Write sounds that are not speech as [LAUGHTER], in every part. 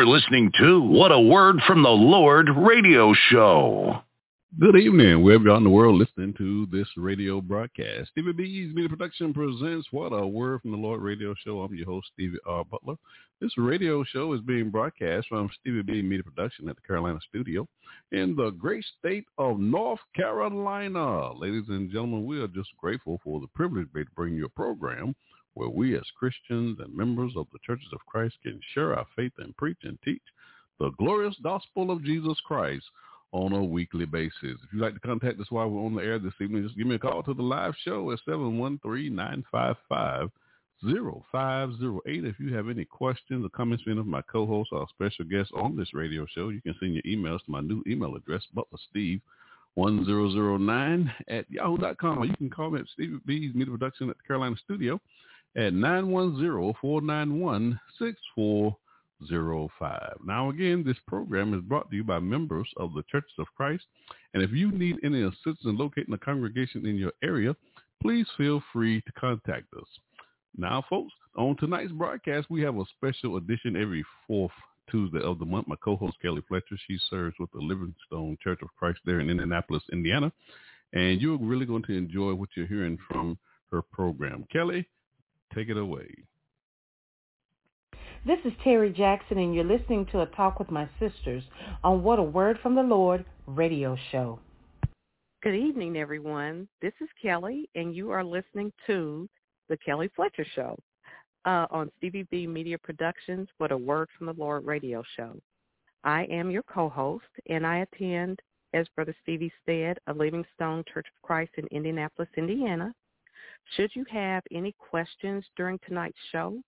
You're listening to What a Word from the Lord radio show. Good evening, wherever you're in the world listening to this radio broadcast. Stevie B's Media Production presents What a Word from the Lord radio show. I'm your host, Stevie R. Butler. This radio show is being broadcast from Stevie B Media Production at the Carolina studio in the great state of North Carolina. Ladies and gentlemen, we are just grateful for the privilege to bring you a program where we as Christians and members of the churches of Christ can share our faith and preach and teach the glorious gospel of Jesus Christ on a weekly basis. If you'd like to contact us while we're on the air this evening, just give me a call to the live show at 713-955 0508. If you have any questions or comments for any of my co-hosts or special guests on this radio show, you can send your emails to my new email address, butlersteve1009 at yahoo.com. Or you can call me at Stevie B's Media Production at the Carolina Studio at 910-491-6405. Now again, this program is brought to you by members of the Churches of Christ. And if you need any assistance in locating a congregation in your area, please feel free to contact us. Now, folks, on tonight's broadcast, we have a special edition every fourth Tuesday of the month. My co-host, Kelli Fletcher, she serves with the Living Stone Church of Christ there in Indianapolis, Indiana. And you're really going to enjoy what you're hearing from her program. Kelli, take it away. This is Terry Jackson, and you're listening to a talk with my sisters on What a Word from the Lord radio show. Good evening, everyone. This is Kelli, and you are listening to The Kelli Fletcher Show uh, on Stevie B Media Productions, What a Word from the Lord radio show. I am your co-host, and I attend, as Brother Stevie said, a Living Stone Church of Christ in Indianapolis, Indiana. Should you have any questions during tonight's show,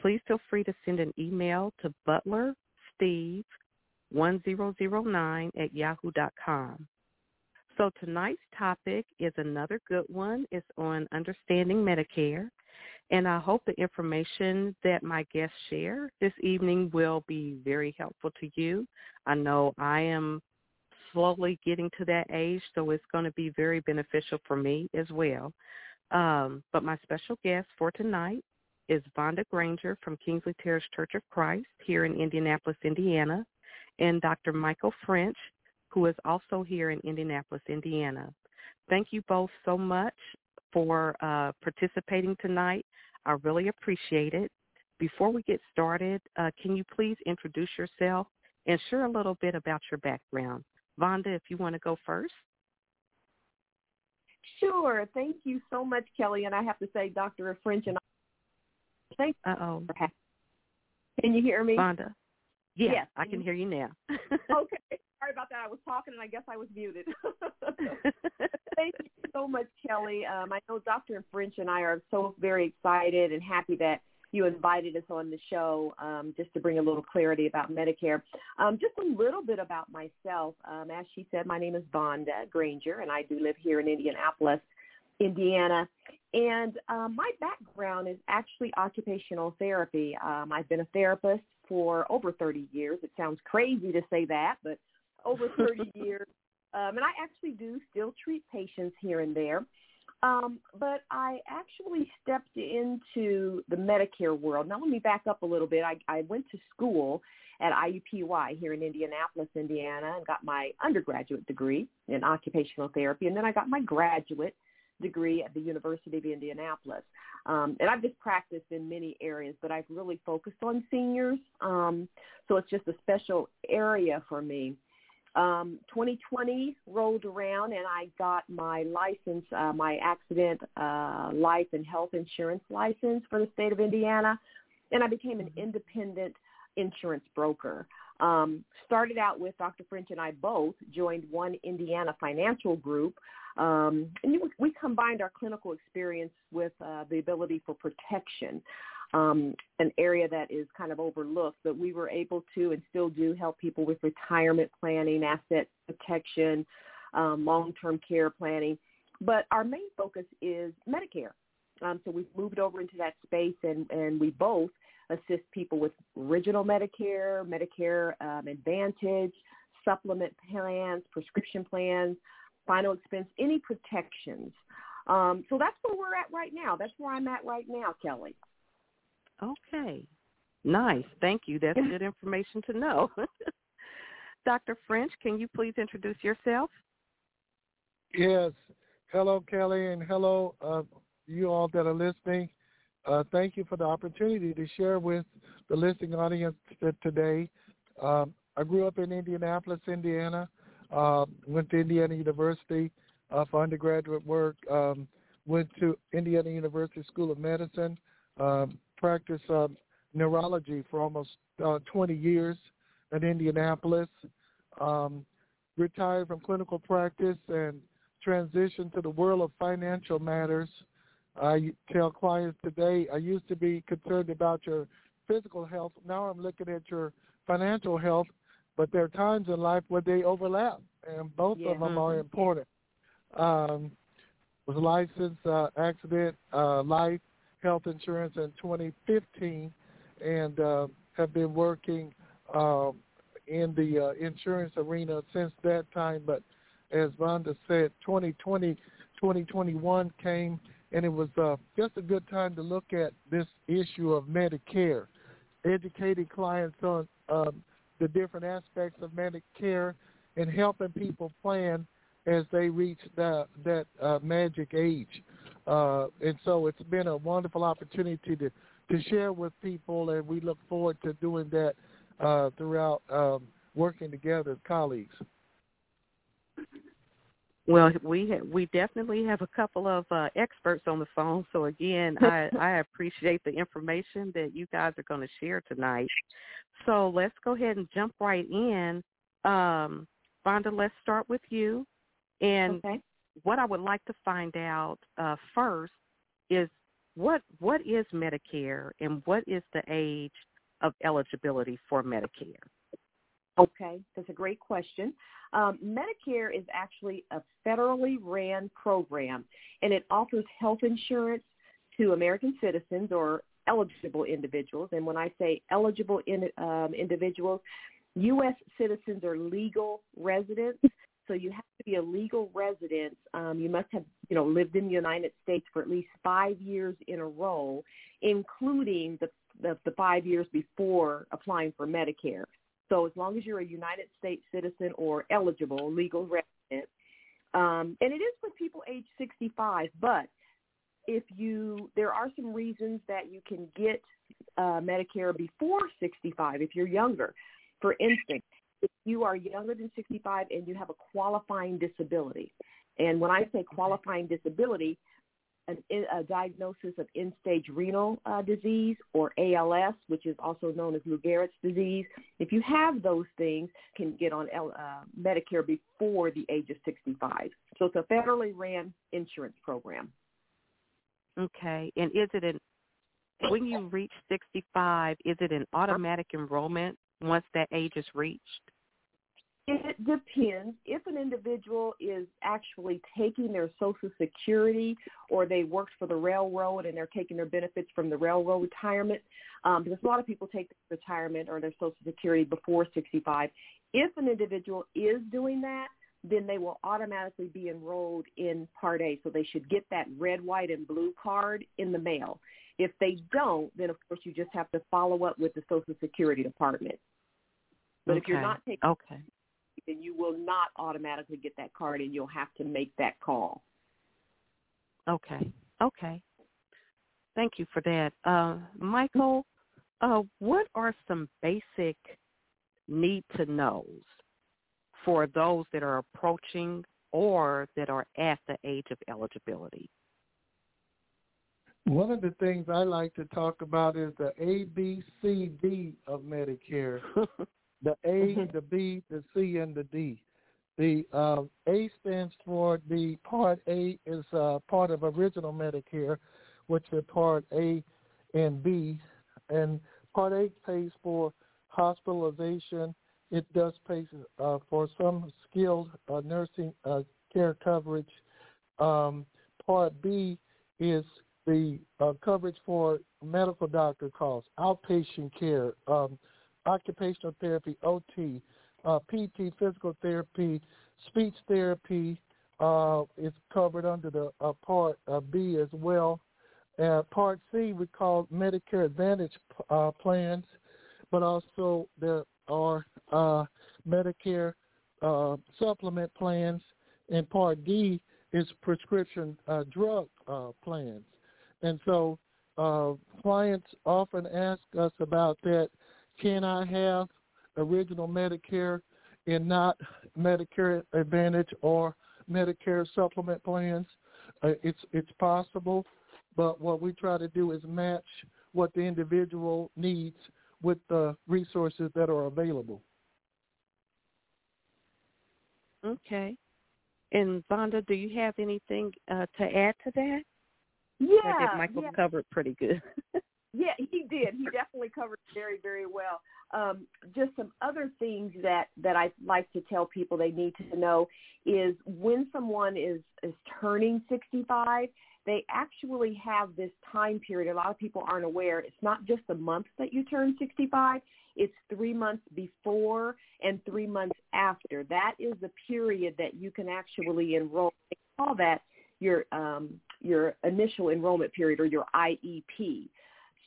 please feel free to send an email to butlersteve1009 at yahoo.com. So tonight's topic is another good one. It's on understanding Medicare. And I hope the information that my guests share this evening will be very helpful to you. I know I am slowly getting to that age, so it's going to be very beneficial for me as well. Um, but my special guest for tonight is Vonda Granger from Kingsley Terrace Church of Christ here in Indianapolis, Indiana, and Dr. Michael French, who is also here in Indianapolis, Indiana. Thank you both so much for uh, participating tonight. I really appreciate it. Before we get started, uh, can you please introduce yourself and share a little bit about your background? Vonda, if you want to go first. Sure. Thank you so much, Kelli. And I have to say, Dr. French and I thank Uh oh. Can you hear me? Vonda. Yeah, Yes. I can hear you now. [LAUGHS] okay. Sorry about that. I was talking and I guess I was muted. [LAUGHS] Thank you so much, Kelli. Um, I know Dr. French and I are so very excited and happy that you invited us on the show um, just to bring a little clarity about Medicare. Um, just a little bit about myself. Um, as she said, my name is Vonda Granger, and I do live here in Indianapolis, Indiana. And um, my background is actually occupational therapy. Um, I've been a therapist for over 30 years. It sounds crazy to say that, but over 30 [LAUGHS] years. Um, and I actually do still treat patients here and there. Um, but I actually stepped into the Medicare world. Now let me back up a little bit. I, I went to school at IUPUI here in Indianapolis, Indiana, and got my undergraduate degree in occupational therapy, and then I got my graduate degree at the University of Indianapolis. Um, and I've just practiced in many areas, but I've really focused on seniors. Um, so it's just a special area for me. Um, 2020 rolled around and I got my license, uh, my accident uh, life and health insurance license for the state of Indiana, and I became an independent insurance broker. Um, started out with Dr. French and I both joined one Indiana financial group, um, and we combined our clinical experience with uh, the ability for protection um, an area that is kind of overlooked, but we were able to and still do help people with retirement planning, asset protection, um, long-term care planning. But our main focus is Medicare. Um, so we've moved over into that space, and, and we both assist people with original Medicare, Medicare um, Advantage, supplement plans, prescription plans, final expense, any protections. Um, so that's where we're at right now. That's where I'm at right now, Kelli. Okay. Nice. Thank you. That's good information to know. [LAUGHS] Dr. French, can you please introduce yourself? Yes. Hello, Kelli, and hello, uh, you all that are listening. Uh, thank you for the opportunity to share with the listening audience t- today. Um, I grew up in Indianapolis, Indiana. Uh, went to Indiana University uh, for undergraduate work. Um, went to Indiana University School of Medicine uh, practiced uh, neurology for almost uh, 20 years in Indianapolis. Um, retired from clinical practice and transitioned to the world of financial matters. I tell clients today, I used to be concerned about your physical health. Now I'm looking at your financial health, but there are times in life where they overlap, and both Yeah. of them are important. Um, was licensed uh, accident uh, life health insurance in 2015, and uh, have been working um, in the uh, insurance arena since that time. But as Vonda said, 2020, 2021 came, and it was uh, just a good time to look at this issue of Medicare, educating clients on um, the different aspects of Medicare, and helping people plan as they reach that that uh, magic age. Uh, and so it's been a wonderful opportunity to to share with people, and we look forward to doing that uh, throughout um, working together as colleagues. Well, we ha- we definitely have a couple of uh, experts on the phone. So again, I, [LAUGHS] I appreciate the information that you guys are going to share tonight. So let's go ahead and jump right in. Um, Vonda, let's start with you. And Okay. What I would like to find out uh, first is what what is Medicare and what is the age of eligibility for Medicare? Okay, that's a great question. Um, Medicare is actually a federally ran program, and it offers health insurance to American citizens or eligible individuals. And when I say eligible in, um, individuals, U.S. citizens are legal residents. So you have to be a legal resident. Um, you must have, you know, lived in the United States for at least five years in a row, including the the, the five years before applying for Medicare. So as long as you're a United States citizen or eligible legal resident, um, and it is for people age 65, but if you, there are some reasons that you can get uh, Medicare before 65 if you're younger. For instance, if you are younger than 65 and you have a qualifying disability, and when I say qualifying disability, an, a diagnosis of end-stage renal uh, disease or ALS, which is also known as Lou Gehrig's disease. If you have those things, can get on L, uh, Medicare before the age of 65. So it's a federally ran insurance program. Okay. And is it an when you reach 65, is it an automatic enrollment once that age is reached? It depends. If an individual is actually taking their Social Security or they worked for the railroad and they're taking their benefits from the railroad retirement, um, because a lot of people take retirement or their Social Security before 65. If an individual is doing that, then they will automatically be enrolled in Part A. So they should get that red, white, and blue card in the mail. If they don't, then of course you just have to follow up with the Social Security Department. But if you're not taking Okay. then you will not automatically get that card and you'll have to make that call. Okay. Okay. Thank you for that. Uh, Michael, uh, what are some basic need to knows for those that are approaching or that are at the age of eligibility? One of the things I like to talk about is the A, B, C, D of Medicare. [LAUGHS] the A, the B, the C, and the D. The uh, A stands for the Part A is uh, part of original Medicare, which is Part A and B, and Part A pays for hospitalization. It does pay uh, for some skilled uh, nursing uh, care coverage. Um, part B is the uh, coverage for medical doctor costs, outpatient care, um, occupational therapy, OT, uh, PT, physical therapy, speech therapy uh, is covered under the Part B as well. Part C we call Medicare Advantage plans, but also there are uh, Medicare uh, supplement plans, and Part D is prescription uh, drug uh, plans. And so uh, clients often ask us about that. Can I have original Medicare and not Medicare Advantage or Medicare supplement plans? Uh, it's it's possible. but what we try to do is match what the individual needs with the resources that are available. Okay. And Vonda, do you have anything uh, to add to that? Yeah, I think Michael yeah. covered pretty good. [LAUGHS] Yeah, he did. He definitely covered it very, very well. Um, just some other things that that I like to tell people they need to know is when someone is is turning 65, they actually have this time period. A lot of people aren't aware. It's not just the month that you turn 65. It's three months before and three months after. That is the period that you can actually enroll. They call that your um, your initial enrollment period or your IEP.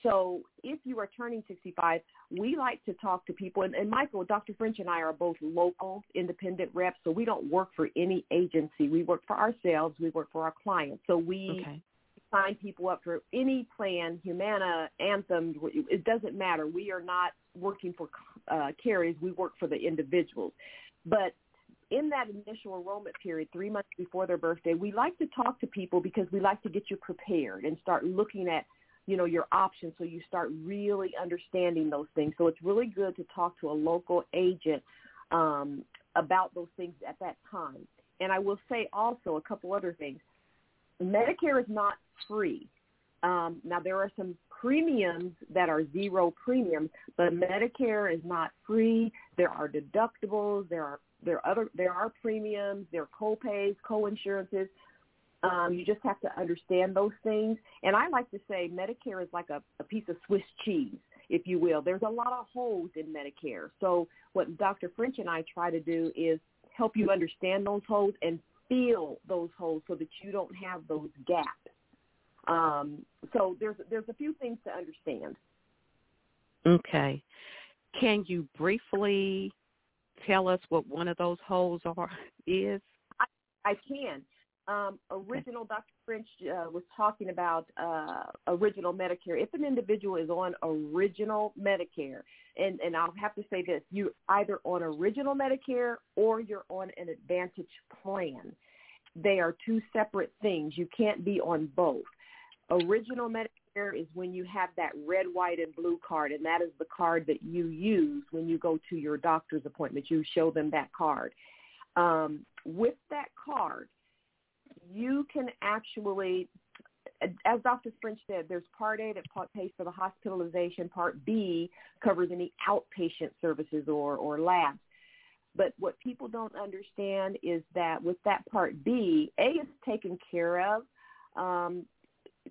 So if you are turning 65, we like to talk to people. And, and Michael, Dr. French and I are both local independent reps, so we don't work for any agency. We work for ourselves. We work for our clients. So we okay. sign people up for any plan, Humana, Anthem. It doesn't matter. We are not working for uh, carriers. We work for the individuals. But in that initial enrollment period, three months before their birthday, we like to talk to people because we like to get you prepared and start looking at you know your options so you start really understanding those things. So it's really good to talk to a local agent um, about those things at that time. And i will say also a couple other things. Medicare is not free. Um, now there are some premiums that are zero premiums but medicare is not free. There are deductibles. There are there are other there are premiums. There are co-pays co-insurances um, you just have to understand those things. And I like to say Medicare is like a, a piece of Swiss cheese, if you will. There's a lot of holes in Medicare. So what Dr. French and I try to do is help you understand those holes and fill those holes so that you don't have those gaps. Um, so there's there's a few things to understand. Okay. Can you briefly tell us what one of those holes are is? I, I can um, original Dr. French uh, was talking about uh, original Medicare. If an individual is on original Medicare, and, and I'll have to say this, you're either on original Medicare or you're on an Advantage plan. They are two separate things. You can't be on both. Original Medicare is when you have that red, white, and blue card, and that is the card that you use when you go to your doctor's appointment. You show them that card. Um, with that card, you can actually, as Dr. French said, there's Part A that pays for the hospitalization. Part B covers any outpatient services or, or labs. But what people don't understand is that with that Part B, A is taken care of. Um,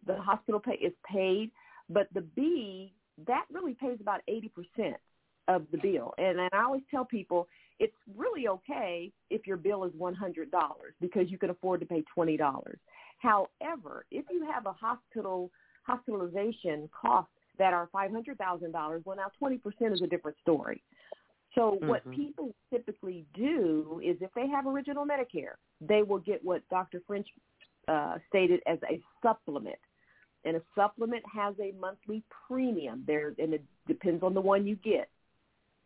the hospital pay is paid, but the B, that really pays about 80% of the bill. And, and I always tell people it's really okay if your bill is $100 because you can afford to pay $20. However, if you have a hospital hospitalization cost that are $500,000, well now 20% is a different story. So mm-hmm. what people typically do is if they have original Medicare, they will get what Dr. French uh, stated as a supplement. And a supplement has a monthly premium there, and it depends on the one you get.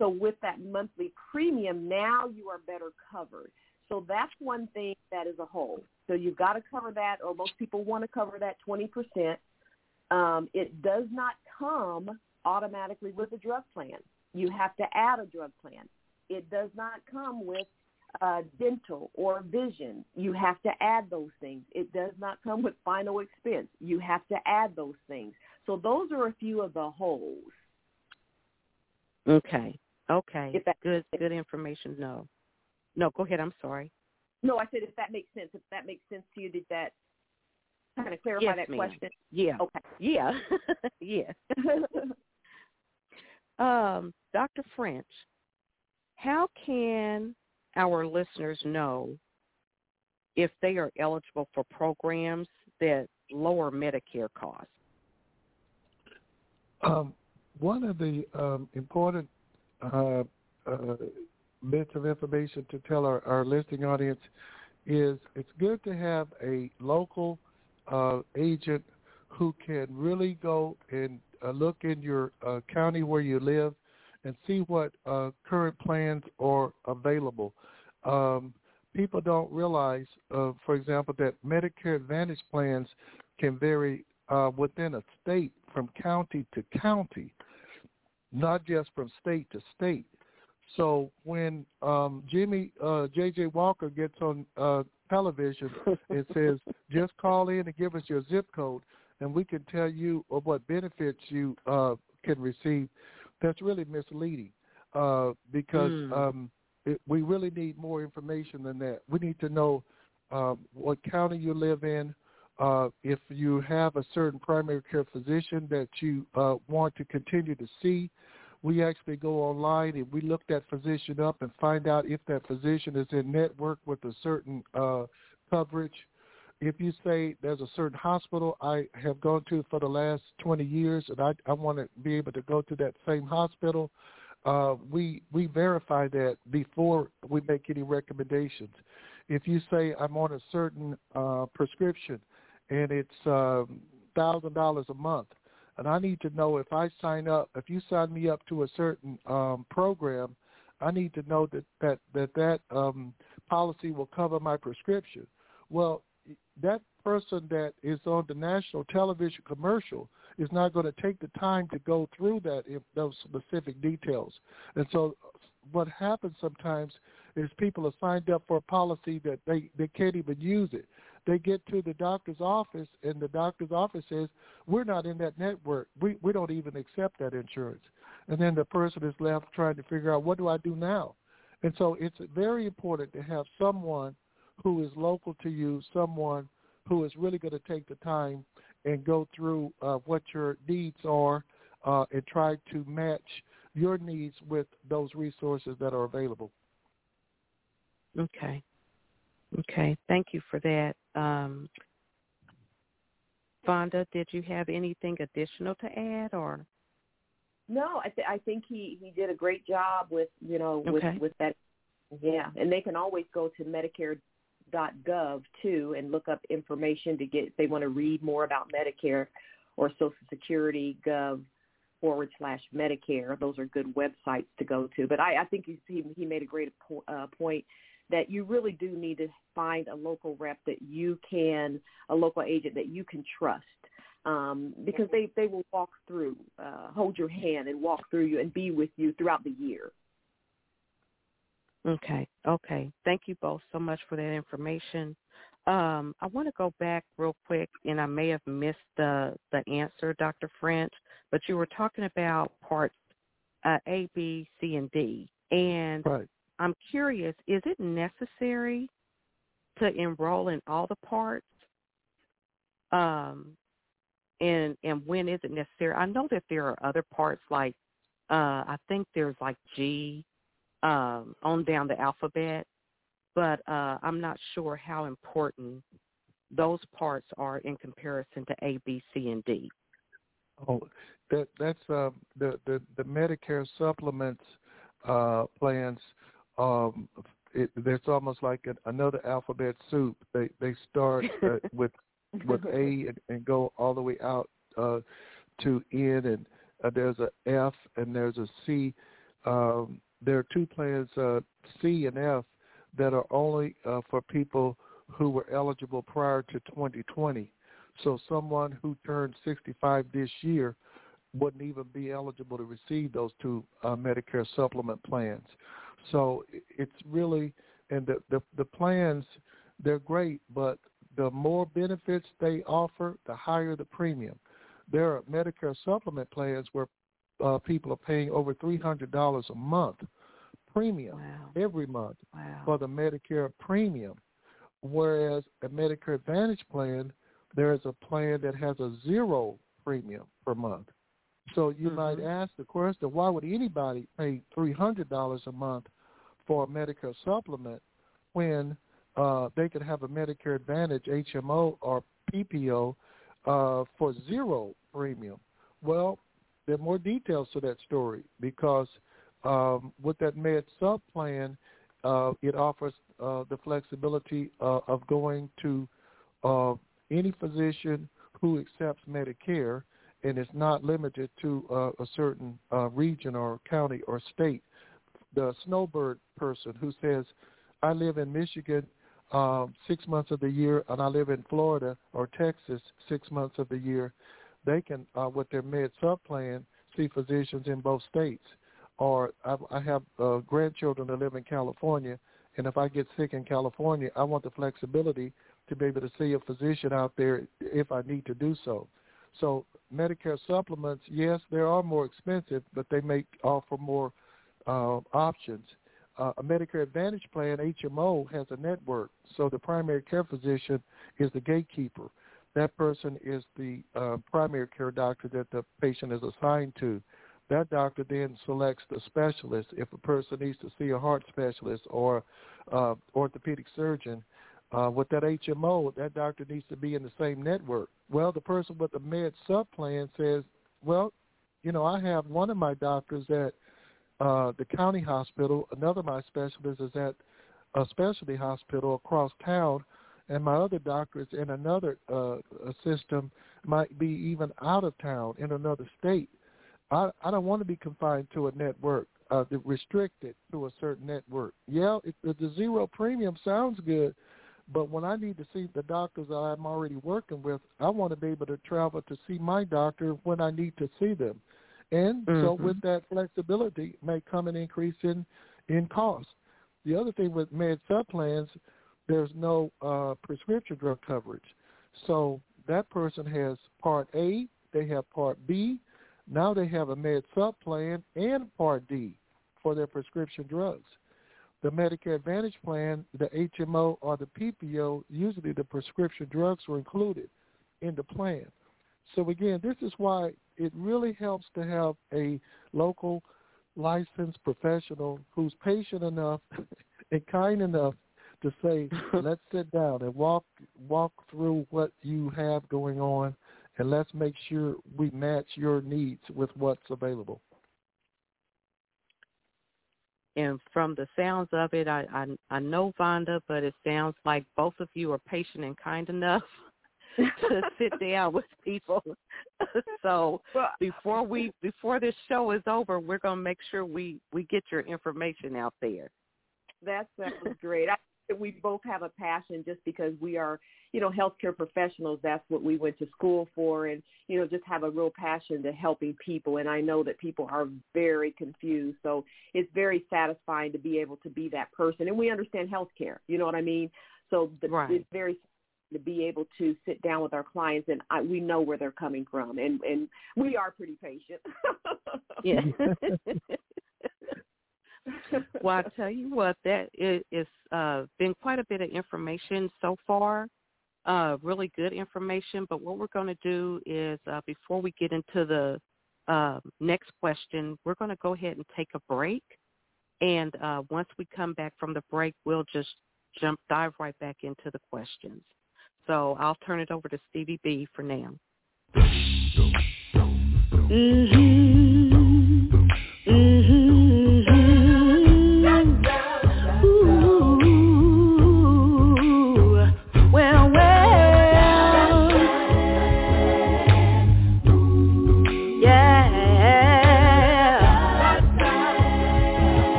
So with that monthly premium, now you are better covered. So that's one thing that is a hole. So you've got to cover that, or most people want to cover that 20%. Um, it does not come automatically with a drug plan. You have to add a drug plan. It does not come with uh, dental or vision. You have to add those things. It does not come with final expense. You have to add those things. So those are a few of the holes. Okay. Okay. If that, good good information. No. No, go ahead. I'm sorry. No, I said if that makes sense. If that makes sense to you, did that kind of clarify yes, that ma'am. question? Yeah. Okay. Yeah. [LAUGHS] yeah. [LAUGHS] um, Dr. French, how can our listeners know if they are eligible for programs that lower Medicare costs? Um, one of the um, important uh, uh, bits of information to tell our, our listening audience is it's good to have a local uh, agent who can really go and uh, look in your uh, county where you live and see what uh, current plans are available. Um, people don't realize, uh, for example, that Medicare Advantage plans can vary uh, within a state from county to county, not just from state to state. So when um, Jimmy uh, J.J. Walker gets on uh, television [LAUGHS] and says, "Just call in and give us your zip code, and we can tell you what benefits you uh, can receive," that's really misleading uh, because Mm. um, it, we really need more information than that. We need to know um, what county you live in. Uh, if you have a certain primary care physician that you uh, want to continue to see, we actually go online and we look that physician up and find out if that physician is in network with a certain uh, coverage. If you say there's a certain hospital I have gone to for the last 20 years and I, I want to be able to go to that same hospital, uh, we we verify that before we make any recommendations. If you say I'm on a certain uh, prescription and it's um, thousand dollars a month, and I need to know if I sign up, if you sign me up to a certain um, program, I need to know that that that that um, policy will cover my prescription. Well, that person that is on the national television commercial is not going to take the time to go through that if those specific details. And so, what happens sometimes is people are signed up for a policy that they they can't even use it. They get to the doctor's office, and the doctor's office says, "We're not in that network. We we don't even accept that insurance." And then the person is left trying to figure out what do I do now. And so, it's very important to have someone who is local to you, someone who is really going to take the time and go through uh, what your needs are uh, and try to match your needs with those resources that are available. Okay. Okay. Thank you for that. Um, Vonda, did you have anything additional to add or? No, I, th- I think he he did a great job with you know with Okay. with that. Yeah, and they can always go to Medicare.gov too and look up information to get if they want to read more about Medicare or Social Security Gov forward slash Medicare. Those are good websites to go to. But I, I think he he he made a great po- uh, point that you really do need to find a local rep that you can, a local agent that you can trust um, because they, they will walk through, uh, hold your hand and walk through you and be with you throughout the year. Okay. Okay. Thank you both so much for that information. Um, I want to go back real quick, and I may have missed the the answer, Dr. French, but you were talking about parts uh, A, B, C, and D, and Right. I'm curious: is it necessary to enroll in all the parts? Um, and and when is it necessary? I know that there are other parts like uh, I think there's like G um, on down the alphabet, but uh, I'm not sure how important those parts are in comparison to A, B, C, and D. Oh, that that's uh, the the the Medicare supplements uh, plans. Um, it, it's almost like an, another alphabet soup. They they start uh, [LAUGHS] with with A and, and go all the way out uh, to N, and uh, there's a F and there's a C. Um, there are two plans, uh, C and F, that are only uh, for people who were eligible prior to 2020. So someone who turned 65 this year wouldn't even be eligible to receive those two uh, Medicare supplement plans. So it's really, and the, the, the plans, they're great, but the more benefits they offer, the higher the premium. There are Medicare supplement plans where uh, people are paying over $300 a month premium Wow. every month Wow. for the Medicare premium, whereas a Medicare Advantage plan, there is a plan that has a zero premium per month. So you might Mhm. ask the question, why would anybody pay three hundred dollars a month for a Medicare supplement when uh, they could have a Medicare Advantage HMO or PPO uh, for zero premium? Well, there are more details to that story because um, with that Med Sup plan, uh, it offers uh, the flexibility uh, of going to uh, any physician who accepts Medicare, and it's not limited to uh, a certain uh, region or county or state. The snowbird person who says, "I live in Michigan, um, six months of the year, and I live in Florida or Texas six months of the year, they can, uh, with their Med Sup plan, see physicians in both states. Or I, I have uh, grandchildren that live in California, and if I get sick in California, I want the flexibility to be able to see a physician out there if I need to do so. So Medicare supplements, yes, they are more expensive, but they make offer more uh, options. Uh, a Medicare Advantage plan, HMO, has a network. So the primary care physician is the gatekeeper. That person is the uh, primary care doctor that the patient is assigned to. That doctor then selects the specialist. If a person needs to see a heart specialist or uh, orthopedic surgeon, uh, with that HMO, that doctor needs to be in the same network. Well, the person with the Med Sup plan says, well, you know, I have one of my doctors at uh, the county hospital. Another of my specialists is at a specialty hospital across town, and my other doctor is in another uh, system, might be even out of town in another state. I, I don't want to be confined to a network, uh, restricted to a certain network. Yeah, it, the zero premium sounds good, but when I need to see the doctors that I'm already working with, I want to be able to travel to see my doctor when I need to see them. And mm-hmm. so with that flexibility may come an increase in, in cost. The other thing with med sup plans, there's no uh, prescription drug coverage. So that person has Part A, they have Part B, now they have a med sup plan and Part D for their prescription drugs the Medicare Advantage plan, the HMO or the PPO, usually the prescription drugs were included in the plan. So again, this is why it really helps to have a local licensed professional who's patient enough [LAUGHS] and kind enough to say, [LAUGHS] let's sit down and walk walk through what you have going on and let's make sure we match your needs with what's available and from the sounds of it, I, I I know Vonda, but it sounds like both of you are patient and kind enough [LAUGHS] to sit down with people. [LAUGHS] so well, before we before this show is over, we're gonna make sure we we get your information out there. That sounds great. I we both have a passion just because we are, you know, healthcare professionals. That's what we went to school for and, you know, just have a real passion to helping people. And I know that people are very confused. So it's very satisfying to be able to be that person. And we understand healthcare. You know what I mean? So the, right. it's very to be able to sit down with our clients and I, we know where they're coming from and and we are pretty patient. [LAUGHS] yeah. [LAUGHS] [LAUGHS] well, I tell you what, that it, it's uh, been quite a bit of information so far. Uh, really good information. But what we're going to do is, uh, before we get into the uh, next question, we're going to go ahead and take a break. And uh, once we come back from the break, we'll just jump, dive right back into the questions. So I'll turn it over to Stevie B for now. Mm-hmm.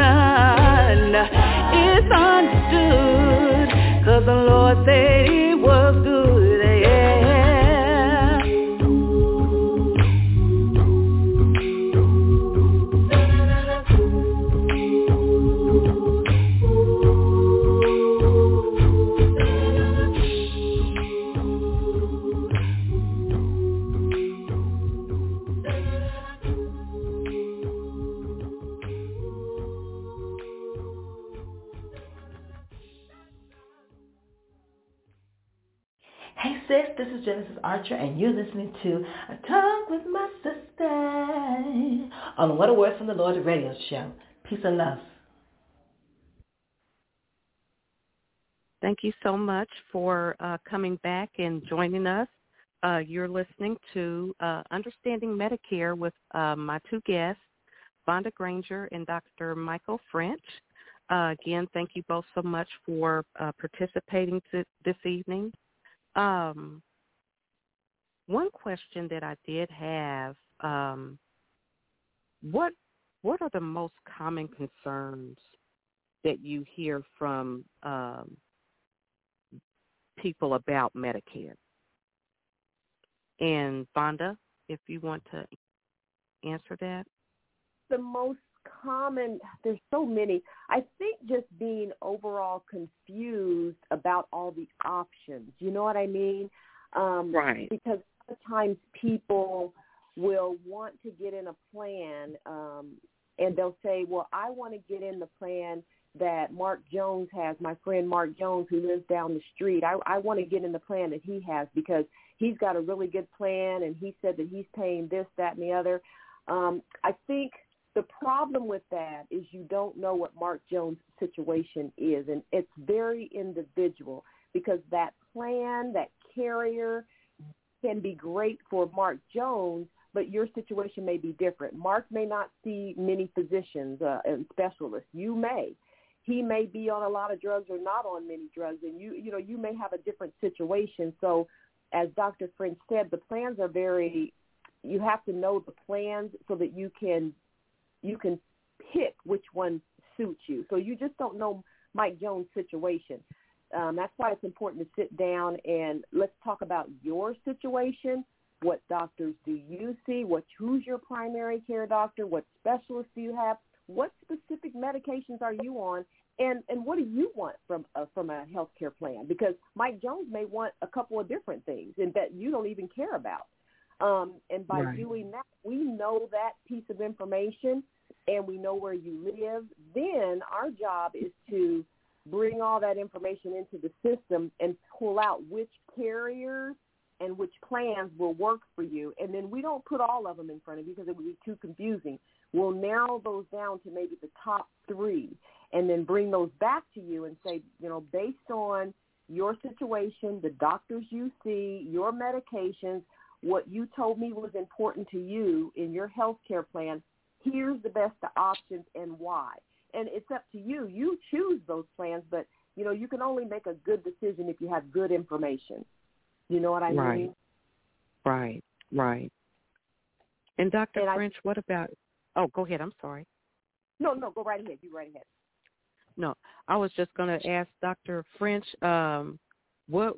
دالة to A Talk with My Sister on What a Word from the Lord radio show. Peace and love. Thank you so much for uh, coming back and joining us. Uh, you're listening to uh, Understanding Medicare with uh, my two guests, Vonda Granger and Dr. Michael French. Uh, again, thank you both so much for uh, participating th- this evening. Um, one question that I did have, um, what what are the most common concerns that you hear from um, people about Medicare? And Vonda, if you want to answer that. the most common there's so many i think just being overall confused about all the options you know what i mean um Right. because sometimes people will want to get in a plan um and they'll say well i want to get in the plan that mark jones has my friend mark jones who lives down the street. I i want to get in the plan that he has because he's got a really good plan and he said that he's paying this that and the other. Um i think the problem with that is you don't know what Mark Jones' situation is, and it's very individual because that plan, that carrier can be great for Mark Jones, but your situation may be different. Mark may not see many physicians uh, and specialists. You may. He may be on a lot of drugs or not on many drugs, and you you know you may have a different situation. So, as Dr. French said, the plans are very. You have to know the plans so that you can you can pick which one suits you. So you just don't know Mike Jones' situation. Um, that's why it's important to sit down and let's talk about your situation. What doctors do you see? What who's your primary care doctor? What specialists do you have? What specific medications are you on? And and what do you want from a, from a healthcare plan? Because Mike Jones may want a couple of different things, and that you don't even care about. Um, and by Right. doing that, we know that piece of information and we know where you live. Then our job is to bring all that information into the system and pull out which carriers and which plans will work for you. And then we don't put all of them in front of you because it would be too confusing. We'll narrow those down to maybe the top three and then bring those back to you and say, you know, based on your situation, the doctors you see, your medications, what you told me was important to you in your health care plan, here's the best options and why. And it's up to you. You choose those plans, but you know, you can only make a good decision if you have good information. You know what I Right. mean? Right, right. And Dr. And I- French, what about? Oh, go ahead. I'm sorry. No, no, go right ahead. You right ahead. No, I was just going to ask Dr. French, um, what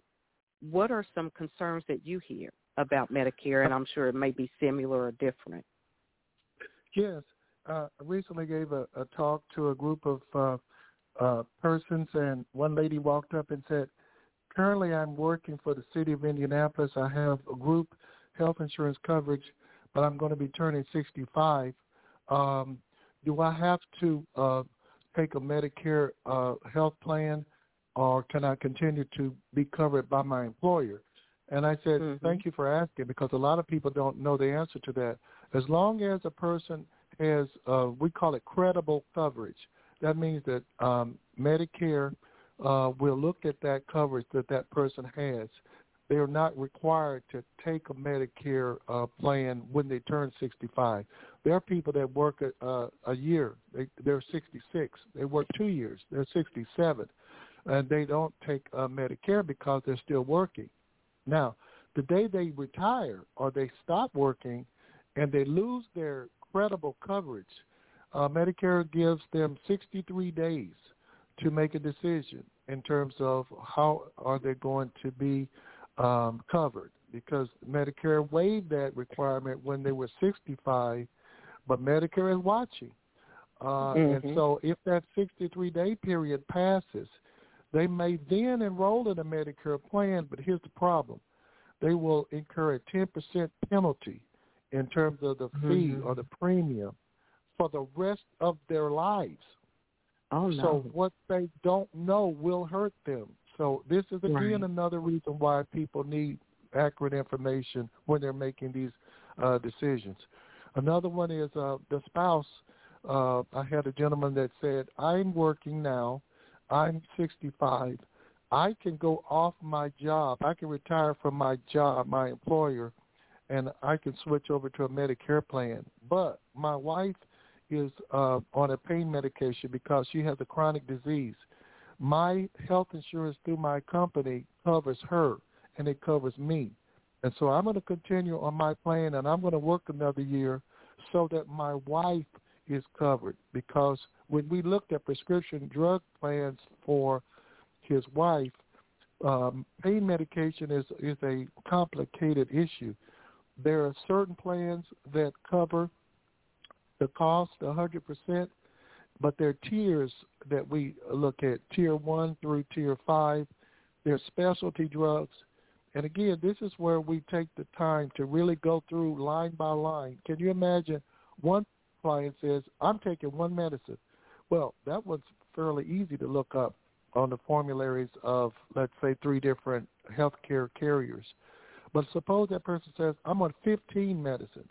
what are some concerns that you hear about Medicare? And I'm sure it may be similar or different. Yes, uh, I recently gave a, a talk to a group of uh, uh, persons, and one lady walked up and said, "Currently, I'm working for the city of Indianapolis. I have a group health insurance coverage, but I'm going to be turning 65. Um, do I have to uh, take a Medicare uh, health plan, or can I continue to be covered by my employer?" And I said, Mhm. "Thank you for asking, because a lot of people don't know the answer to that." As long as a person has uh, we call it credible coverage. That means that um, Medicare uh, will look at that coverage that that person has. They are not required to take a Medicare uh, plan when they turn 65. There are people that work a, uh, a year. They, they're 66. They work two years. They're 67, and they don't take uh, Medicare because they're still working. Now, the day they retire or they stop working, and they lose their credible coverage, uh, Medicare gives them 63 days to make a decision in terms of how are they going to be um, covered because Medicare waived that requirement when they were 65, but Medicare is watching. Uh, mm-hmm. And so if that 63-day period passes, they may then enroll in a Medicare plan, but here's the problem. They will incur a 10% penalty in terms of the fee Mhm. or the premium for the rest of their lives. Oh no. So what they don't know will hurt them. So this is again Right. another reason why people need accurate information when they're making these uh, decisions. Another one is uh, the spouse. Uh, I had a gentleman that said, "I'm working now. I'm 65. I can go off my job. I can retire from my job, my employer, and I can switch over to a Medicare plan. But my wife is uh, on a pain medication because she has a chronic disease. My health insurance through my company covers her, and it covers me. And so I'm going to continue on my plan, and I'm going to work another year so that my wife is covered. Because when we looked at prescription drug plans for his wife, um, pain medication is is a complicated issue. There are certain plans that cover the cost 100%, but there are tiers that we look at, tier 1 through tier 5. There are specialty drugs. And again, this is where we take the time to really go through line by line. Can you imagine one client says, I'm taking one medicine. Well, that was fairly easy to look up on the formularies of, let's say, three different healthcare carriers. But suppose that person says, I'm on 15 medicines.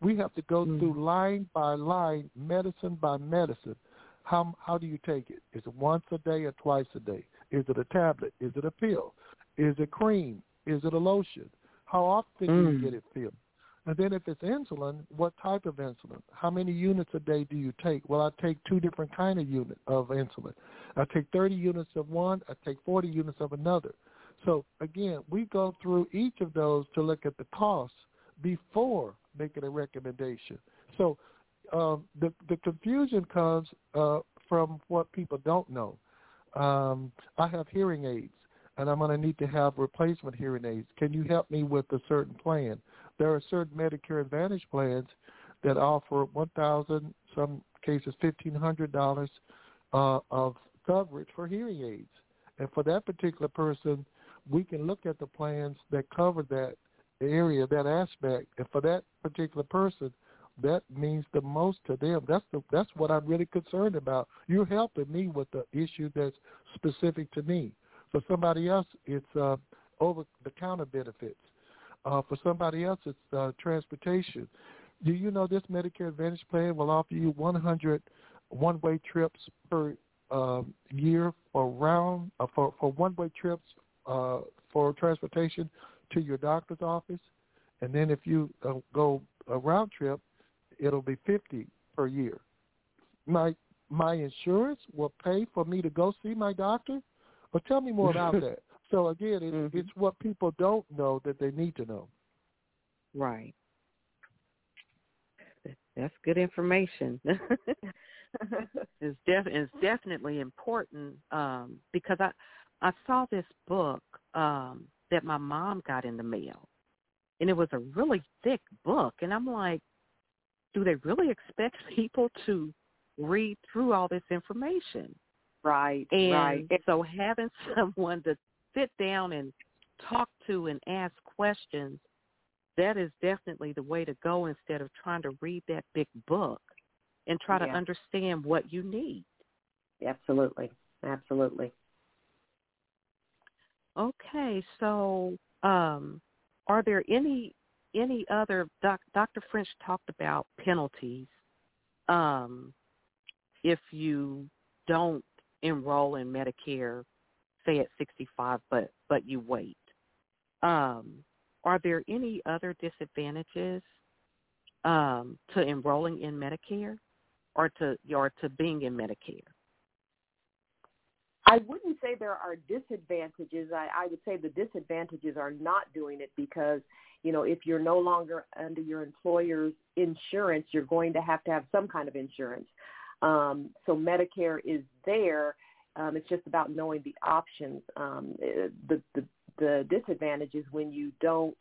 We have to go Mm. through line by line, medicine by medicine. How how do you take it? Is it once a day or twice a day? Is it a tablet? Is it a pill? Is it cream? Is it a lotion? How often do you Mm. get it filled? And then if it's insulin, what type of insulin? How many units a day do you take? Well, I take two different kind of unit of insulin. I take 30 units of one. I take 40 units of another. So again, we go through each of those to look at the costs before making a recommendation. So um, the the confusion comes uh, from what people don't know. Um, I have hearing aids, and I'm going to need to have replacement hearing aids. Can you help me with a certain plan? There are certain Medicare Advantage plans that offer one thousand, some cases fifteen hundred dollars uh, of coverage for hearing aids, and for that particular person, we can look at the plans that cover that area, that aspect, and for that particular person, that means the most to them. That's the that's what I'm really concerned about. You're helping me with the issue that's specific to me. For somebody else, it's uh, over the counter benefits. Uh, for somebody else, it's uh, transportation. Do you know this Medicare Advantage plan will offer you 100 one-way trips per um, year for round uh, for for one-way trips uh, for transportation to your doctor's office, and then if you uh, go a round trip, it'll be 50 per year. My my insurance will pay for me to go see my doctor. But tell me more about [LAUGHS] that. So again, it's, Mhm. it's what people don't know that they need to know. Right. That's good information. [LAUGHS] it's, def- it's definitely important um, because I I saw this book um, that my mom got in the mail, and it was a really thick book, and I'm like, do they really expect [LAUGHS] people to read through all this information? Right, And right. so having [LAUGHS] someone to sit down and talk to and ask questions, that is definitely the way to go instead of trying to read that big book and try to understand what you need. Absolutely, absolutely. Okay, so um, are there any any other doc, Dr. French talked about penalties um, if you don't enroll in Medicare, say at 65, but but you wait. Um, are there any other disadvantages um, to enrolling in Medicare or to or to being in Medicare? I wouldn't say there are disadvantages. I, I would say the disadvantages are not doing it because, you know, if you're no longer under your employer's insurance, you're going to have to have some kind of insurance. Um, so Medicare is there. Um, it's just about knowing the options. Um, the, the the disadvantage is when you don't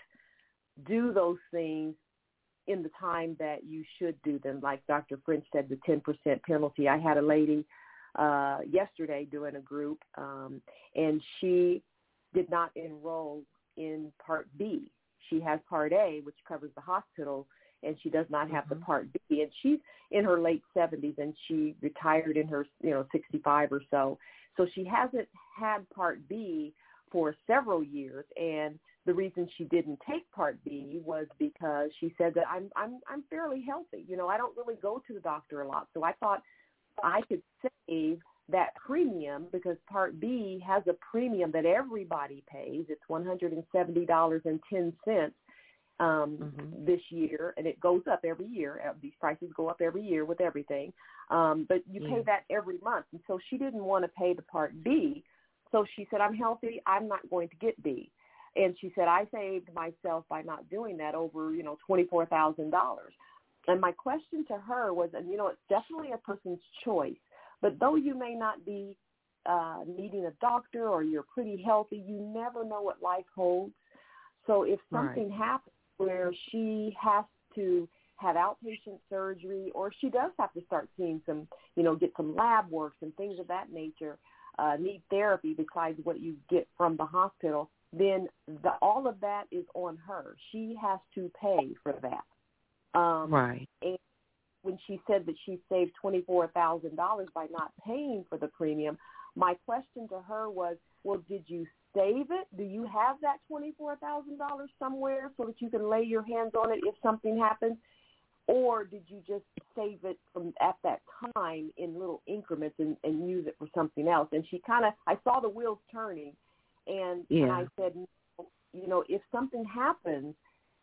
do those things in the time that you should do them. Like Dr. French said, the 10% penalty. I had a lady uh, yesterday doing a group, um, and she did not enroll in Part B. She has Part A, which covers the hospital, and she does not have mm-hmm. the Part B. And she's in her late 70s, and she retired in her, you know, 65 or so. So she hasn't had Part B for several years, and the reason she didn't take Part B was because she said that I'm I'm I'm fairly healthy. You know, I don't really go to the doctor a lot, so I thought I could save that premium because Part B has a premium that everybody pays. It's one hundred and seventy dollars and ten cents um, mm-hmm. this year, and it goes up every year. Uh, these prices go up every year with everything, um, but you pay that every month. And so she didn't want to pay the Part B, so she said, "I'm healthy. I'm not going to get B." And she said, "I saved myself by not doing that over, you know, twenty four thousand dollars." And my question to her was, and you know, it's definitely a person's choice, but though you may not be uh, needing a doctor or you're pretty healthy, you never know what life holds. So if something right. happens where she has to have outpatient surgery or she does have to start seeing some, you know, get some lab works and things of that nature, uh, need therapy besides what you get from the hospital, then the, all of that is on her. She has to pay for that. Um, right. And when she said that she saved twenty four thousand dollars by not paying for the premium, my question to her was, well, did you save it? Do you have that twenty four thousand dollars somewhere so that you can lay your hands on it if something happens? Or did you just save it from at that time in little increments and, and use it for something else? And she kind of, I saw the wheels turning, and, yeah. and I said, you know, if something happens,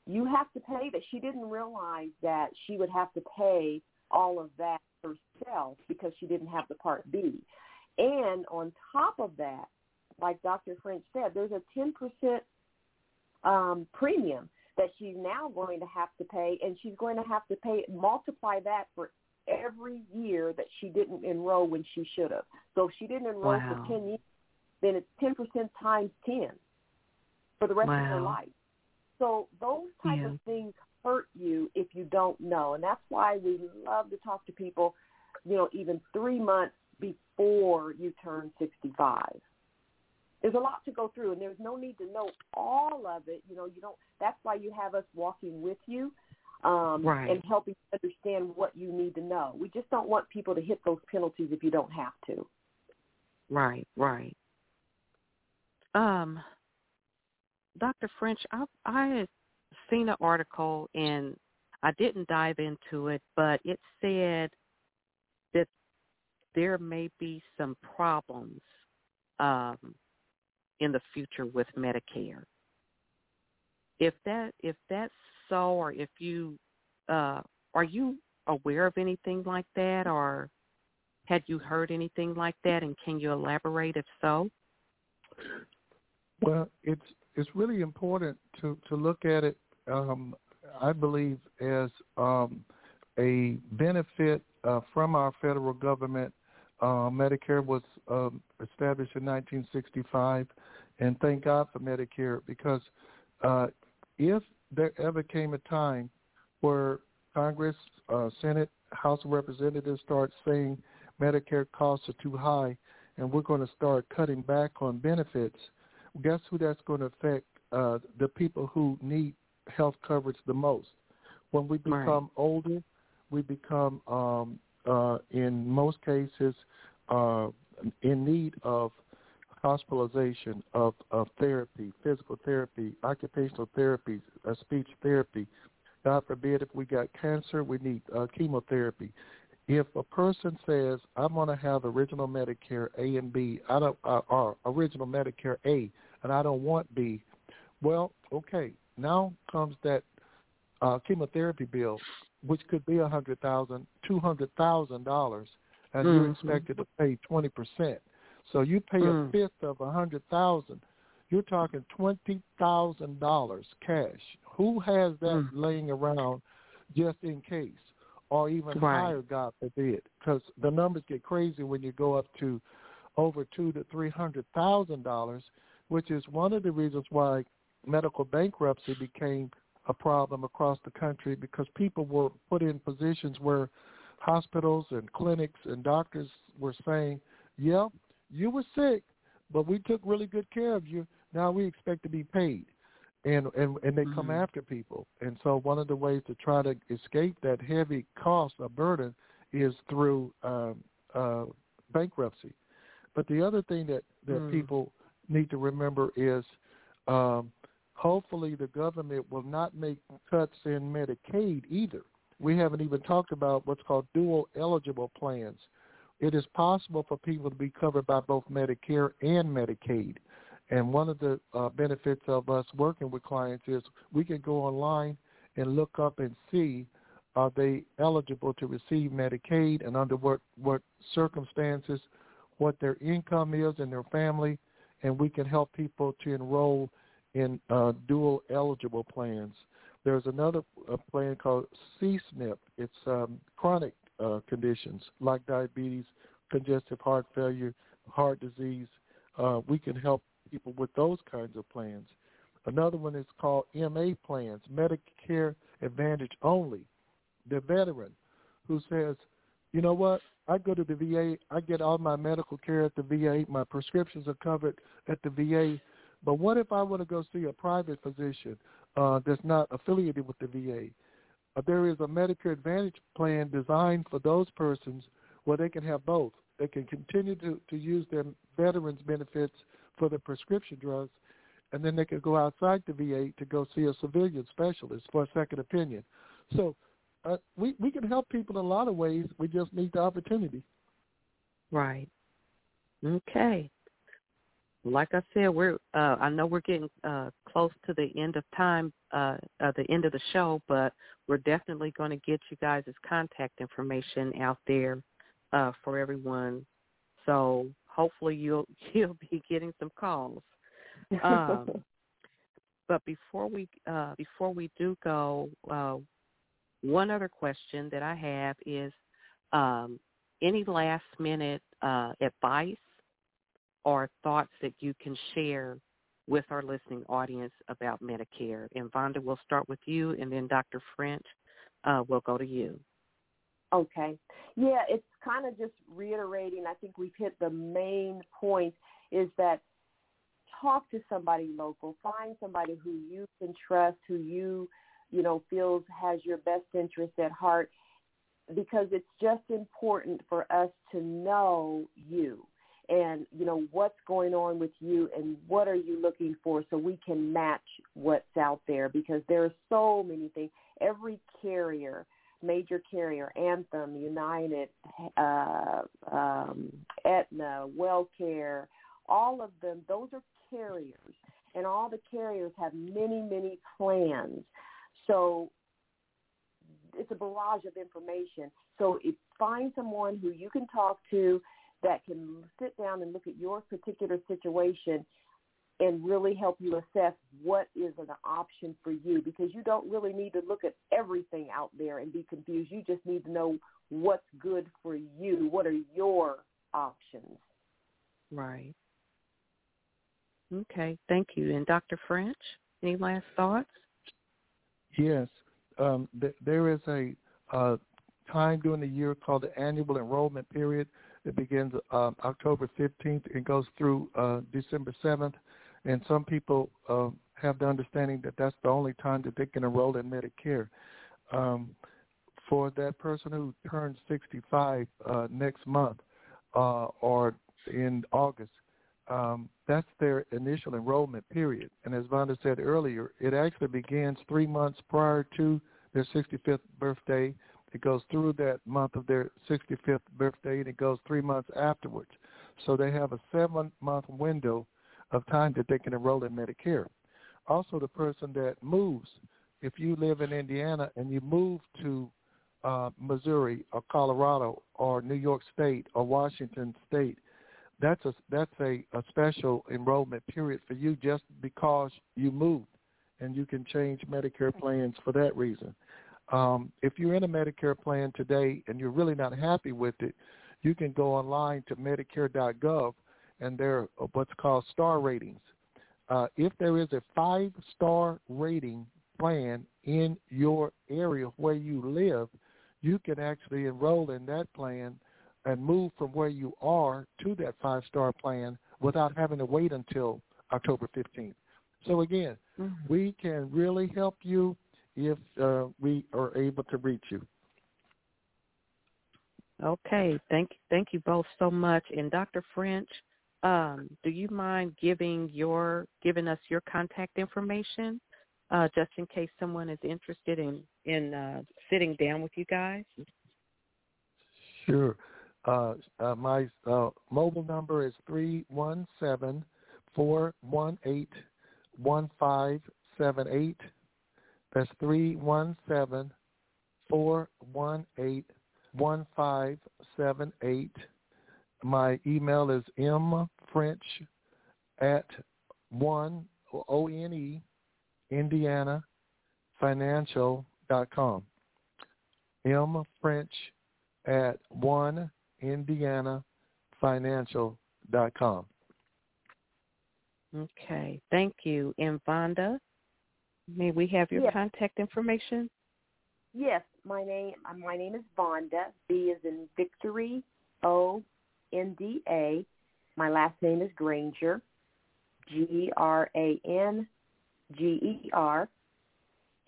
you have to pay that. She didn't realize that she would have to pay all of that herself because she didn't have the Part B. And on top of that, like Dr. French said, there's a 10% um, premium that she's now going to have to pay, and she's going to have to pay multiply that for every year that she didn't enroll when she should have. So if she didn't enroll wow. for 10 years, then it's 10% times 10 for the rest wow. of her life. So those type yeah. of things hurt you if you don't know, and that's why we love to talk to people, you know, even three months before you turn 65. There's a lot to go through, and there's no need to know all of it. You know, you don't. That's why you have us walking with you um, right. and helping you understand what you need to know. We just don't want people to hit those penalties if you don't have to. Right, right. Um, Dr. French, I I seen an article and I didn't dive into it, but it said that there may be some problems um, in the future with Medicare. If that if that's so, or if you uh, are you aware of anything like that, or had you heard anything like that, and can you elaborate if so? Well, it's it's really important to to look at it. Um, I believe as um, a benefit uh, from our federal government. Uh, Medicare was um, established in 1965, and thank God for Medicare because uh, if there ever came a time where Congress, uh, Senate, House of Representatives start saying Medicare costs are too high and we're going to start cutting back on benefits, guess who that's going to affect? Uh, the people who need health coverage the most. When we become right. older, we become, um, uh, in most cases, uh, in need of hospitalization, of, of therapy, physical therapy, occupational therapy, uh, speech therapy. God forbid if we got cancer, we need uh, chemotherapy. If a person says, I'm going to have original Medicare A and B, I don't, uh, or original Medicare A, and I don't want B, well, okay, now comes that uh, chemotherapy bill, which could be a hundred thousand, two hundred thousand dollars, and Mm-hmm. you're expected to pay twenty percent. So you pay Mm. a fifth of a hundred thousand. You're talking twenty thousand dollars cash. Who has that Mm. laying around just in case, or even Right. higher, God forbid? Because the numbers get crazy when you go up to over two to three hundred thousand dollars, which is one of the reasons why medical bankruptcy became a problem across the country because people were put in positions where hospitals and clinics and doctors were saying, "Yeah, you were sick, but we took really good care of you. Now we expect to be paid." And and and they come Mhm. after people. And so one of the ways to try to escape that heavy cost or burden is through um, uh, bankruptcy. But the other thing that that Mm. people need to remember is um, hopefully the government will not make cuts in Medicaid either. We haven't even talked about what's called dual eligible plans. It is possible for people to be covered by both Medicare and Medicaid. And one of the uh, benefits of us working with clients is we can go online and look up and see are they eligible to receive Medicaid and under what, what circumstances, what their income is and their family, and we can help people to enroll in uh, dual eligible plans. There's another uh, plan called CSNP. It's um, chronic uh, conditions like diabetes, congestive heart failure, heart disease. Uh, we can help people with those kinds of plans. Another one is called MA plans, Medicare Advantage only. The veteran who says, you know what, I go to the VA, I get all my medical care at the VA, my prescriptions are covered at the VA, but what if I want to go see a private physician uh, that's not affiliated with the VA? Uh, there is a Medicare Advantage plan designed for those persons where they can have both. They can continue to, to use their veterans benefits for the prescription drugs, and then they could go outside the VA to go see a civilian specialist for a second opinion. So uh, we we can help people in a lot of ways. We just need the opportunity. Right. Okay. Like I said, we're uh I know we're getting uh close to the end of time uh uh the end of the show, but we're definitely going to get you guys' contact information out there uh for everyone. So hopefully you'll [LAUGHS] you'll be getting some calls. Um [LAUGHS] but before we uh before we do go, uh one other question that I have is um any last minute uh, advice or thoughts that you can share with our listening audience about Medicare. And Vonda, we'll start with you, and then Dr. French uh, will go to you. Okay. Yeah, it's kind of just reiterating. I think we've hit the main point is that talk to somebody local. Find somebody who you can trust, who you, you know, feels has your best interest at heart because it's just important for us to know you and you know what's going on with you and what are you looking for so we can match what's out there because there are so many things every carrier major carrier anthem united uh um aetna wellcare all of them those are carriers and all the carriers have many many plans so it's a barrage of information. So find someone who you can talk to that can sit down and look at your particular situation and really help you assess what is an option for you because you don't really need to look at everything out there and be confused. You just need to know what's good for you. What are your options? Right. Okay, thank you. And Dr. French, any last thoughts? Yes, um, th- there is a uh, time during the year called the annual enrollment period. It begins um, October 15th and goes through uh, December 7th. And some people uh, have the understanding that that's the only time that they can enroll in Medicare. Um, for that person who turns 65 uh, next month uh, or in August, um, that's their initial enrollment period. And as Vonda said earlier, it actually begins three months prior to their 65th birthday It goes through that month of their 65th birthday, and it goes three months afterwards. So they have a seven-month window of time that they can enroll in Medicare. Also, the person that moves, if you live in Indiana and you move to uh, Missouri or Colorado or New York State or Washington State, that's a that's a, a special enrollment period for you just because you moved, and you can change Medicare plans for that reason. Um, if you're in a Medicare plan today and you're really not happy with it, you can go online to Medicare.gov and there are what's called star ratings. Uh, if there is a five-star rating plan in your area where you live, you can actually enroll in that plan and move from where you are to that five-star plan without having to wait until October 15th. So again, mm-hmm. we can really help you if uh, we are able to reach you. Okay, thank thank you both so much. And Dr. French, um, do you mind giving your giving us your contact information, uh, just in case someone is interested in in uh, sitting down with you guys? Sure. Uh, uh my uh, mobile number is three one seven four one eight one five seven eight. That's three one seven four one eight 1578. My email is mfrench at 1 O-N-E, Indiana, financial.com. mfrench at 1 Indiana, financial.com. Okay, thank you. And Vonda, may we have your yes. contact information? Yes, my name my name is Vonda. V is in Victory. O N D A. My last name is Granger. G R A N G E R.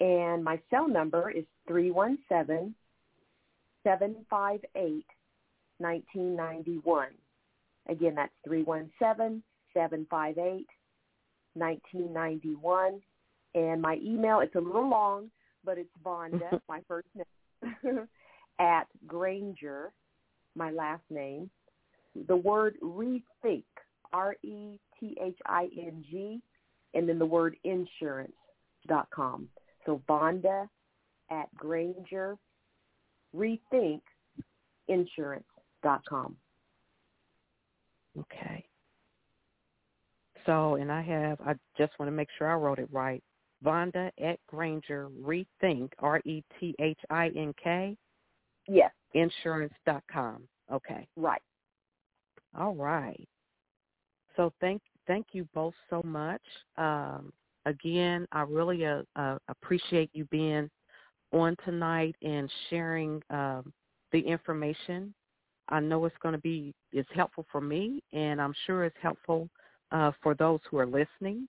And my cell number is three one seven seven five eight nineteen ninety one. Again, that's three one seven seven five eight nineteen ninety one. And my email, it's a little long, but it's Vonda, [LAUGHS] my first name, [LAUGHS] at Granger, my last name. The word rethink, R-E-T-H-I-N-G, and then the word insurance dot com. So Vonda at Granger, rethink insurance dot com. Okay. So, and I have, I just want to make sure I wrote it right. Vonda at Granger Rethink R E T H I N K. Yes. Insurance dot com. Okay. Right. All right. So thank thank you both so much. Um, again, I really uh, uh, appreciate you being on tonight and sharing um, the information. I know it's going to be it's helpful for me, and I'm sure it's helpful uh, for those who are listening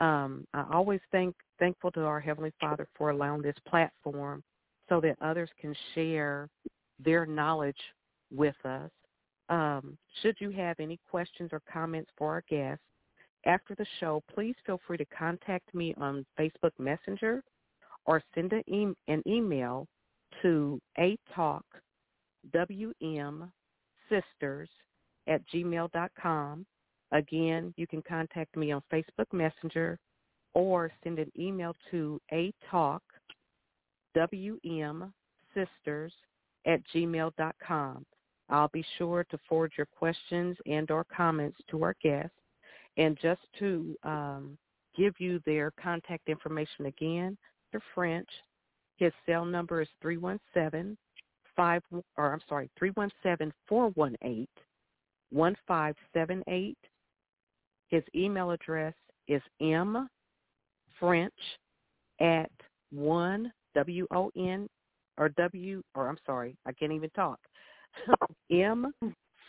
um, I always thank thankful to our Heavenly Father for allowing this platform so that others can share their knowledge with us. Um, should you have any questions or comments for our guests after the show, please feel free to contact me on Facebook Messenger or send an, e- an email to atalkwmsisters at gmail.com. Again, you can contact me on Facebook Messenger or send an email to a talk wm sisters at gmail.com. I'll be sure to forward your questions and or comments to our guests. And just to um, give you their contact information again, Mr. French, his cell number is 317 5 or I'm sorry, 317 418 1578 his email address is m french at one w o n or w or I'm sorry, I can't even talk. M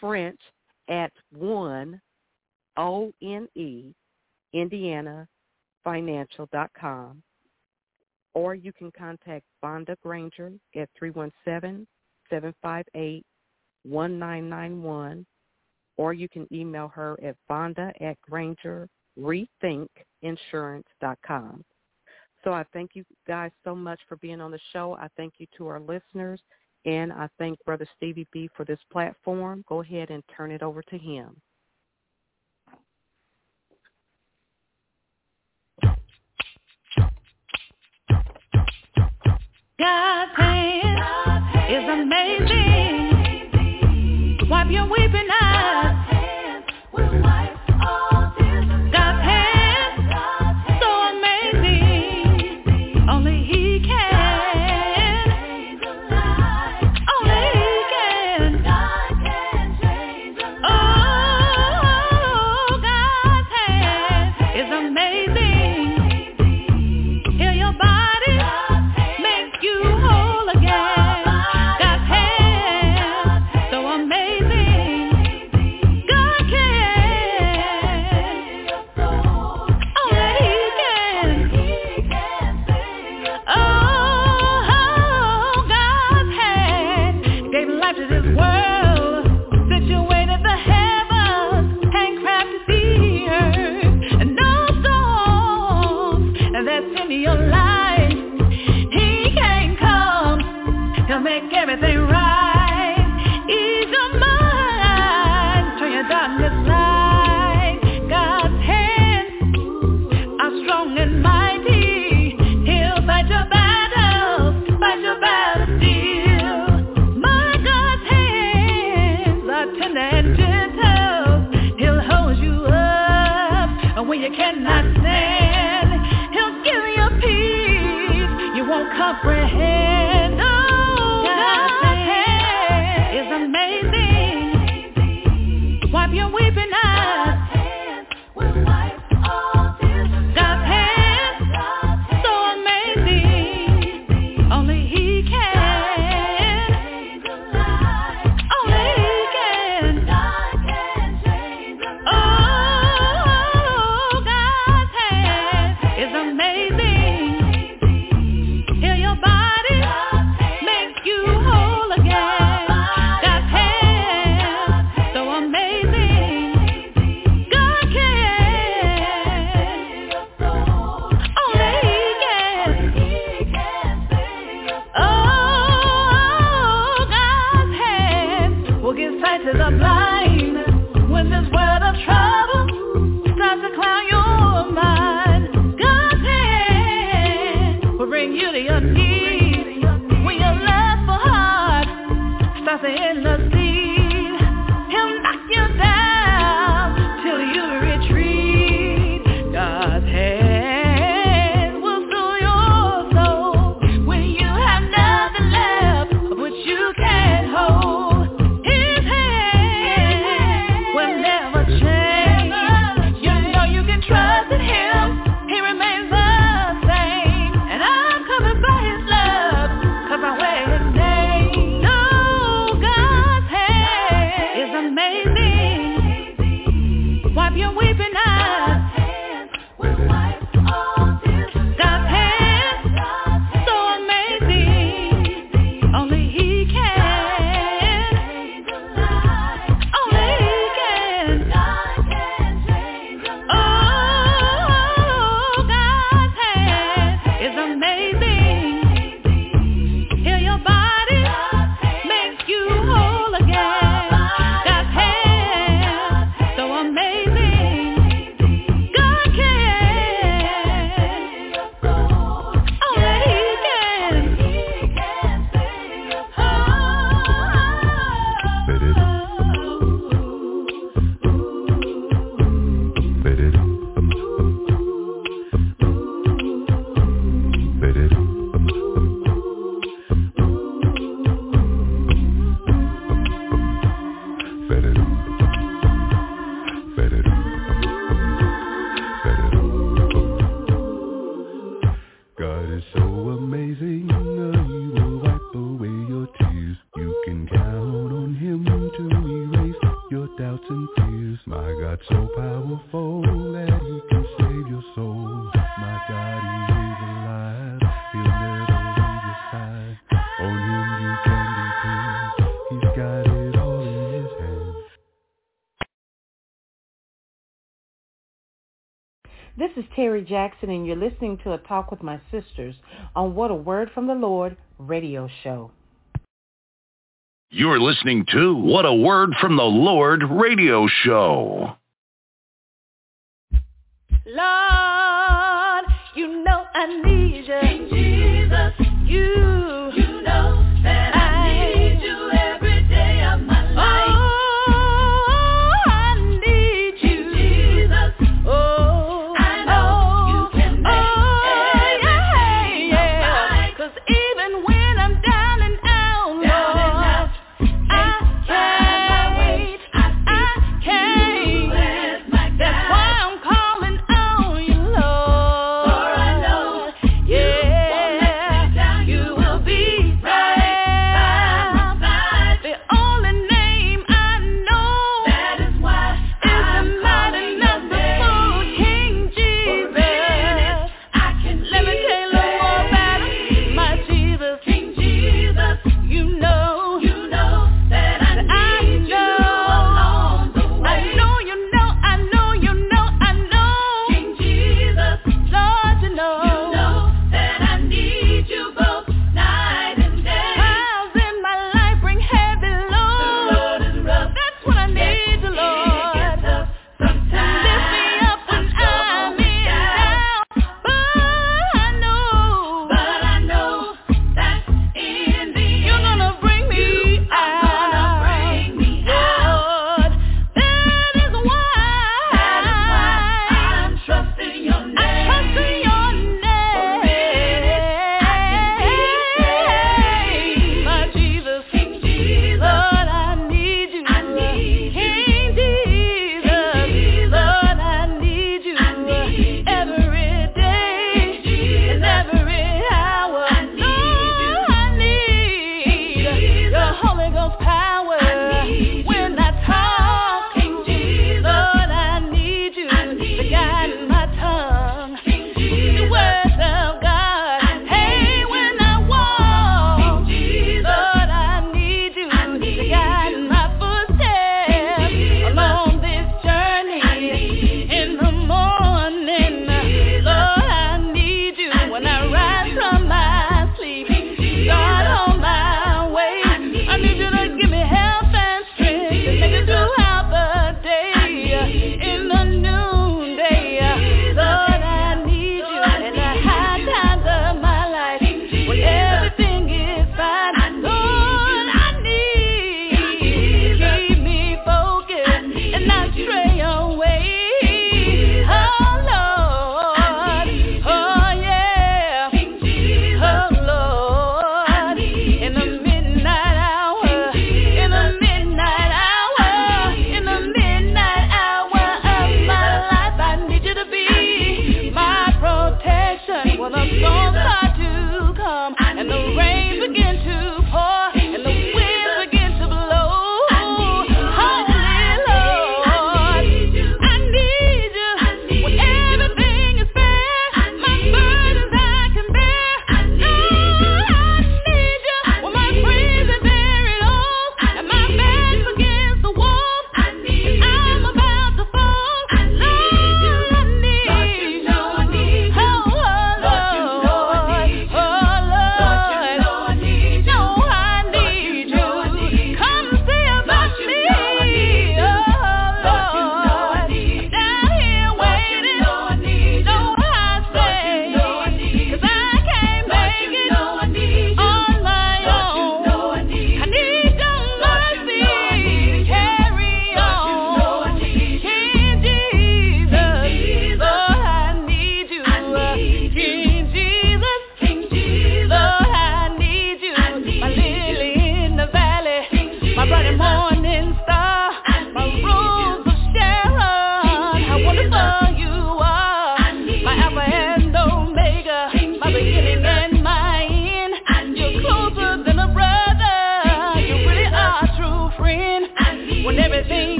French at one O N E Indiana Financial dot com, or you can contact Vonda Granger at three one seven seven five eight one nine nine one, or you can email her at Vonda at Granger rethinkinsurance.com. So I thank you guys so much for being on the show. I thank you to our listeners. And I thank Brother Stevie B for this platform. Go ahead and turn it over to him. God's hand is amazing. Wipe your weeping Terry Jackson, and you're listening to A Talk with My Sisters on What a Word from the Lord radio show. You're listening to What a Word from the Lord radio show. Lord, you know I need you. King Jesus, You, you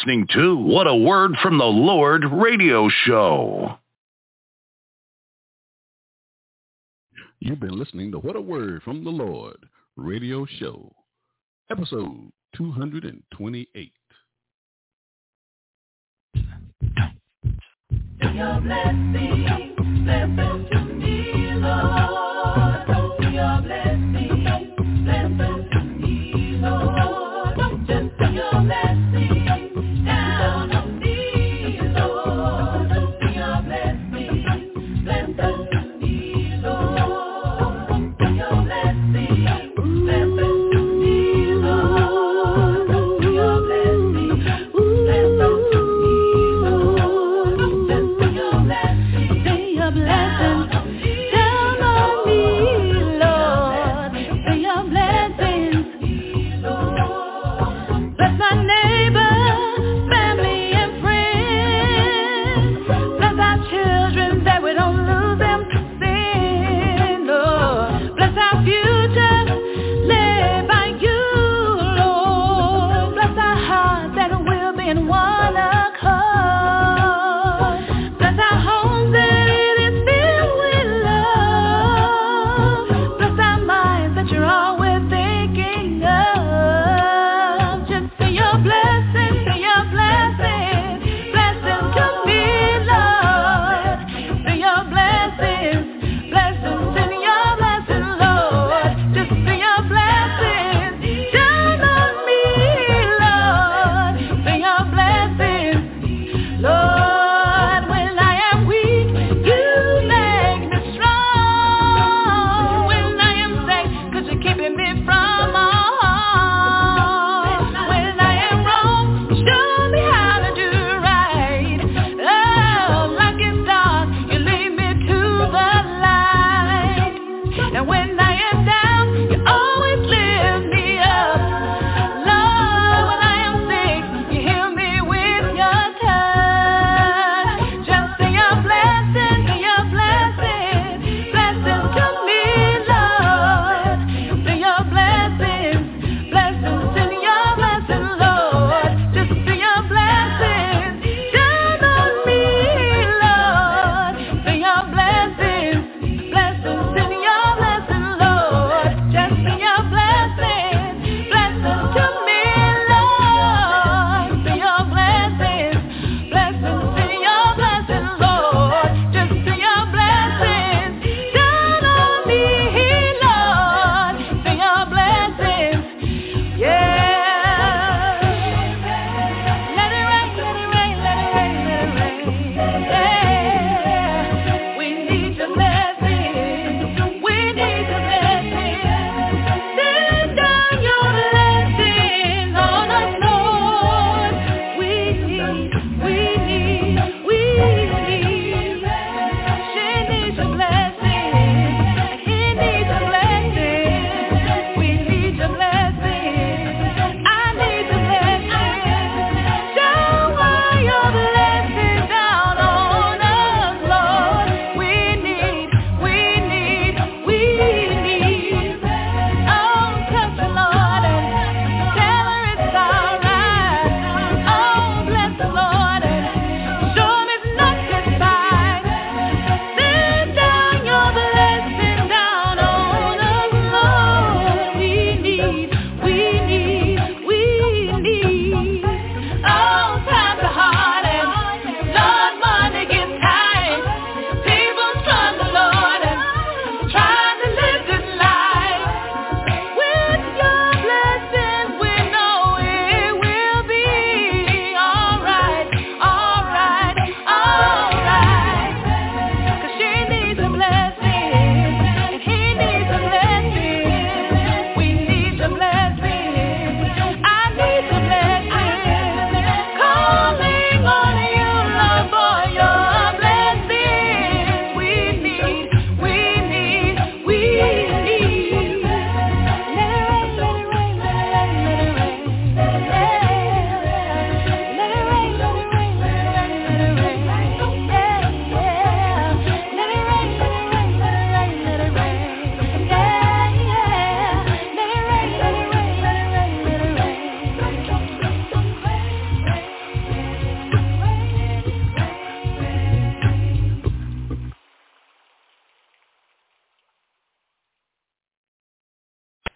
listening to What a Word from the Lord radio show. You've been listening to What a Word from the Lord radio show, episode 228. Your blessing, blessing to me, Lord.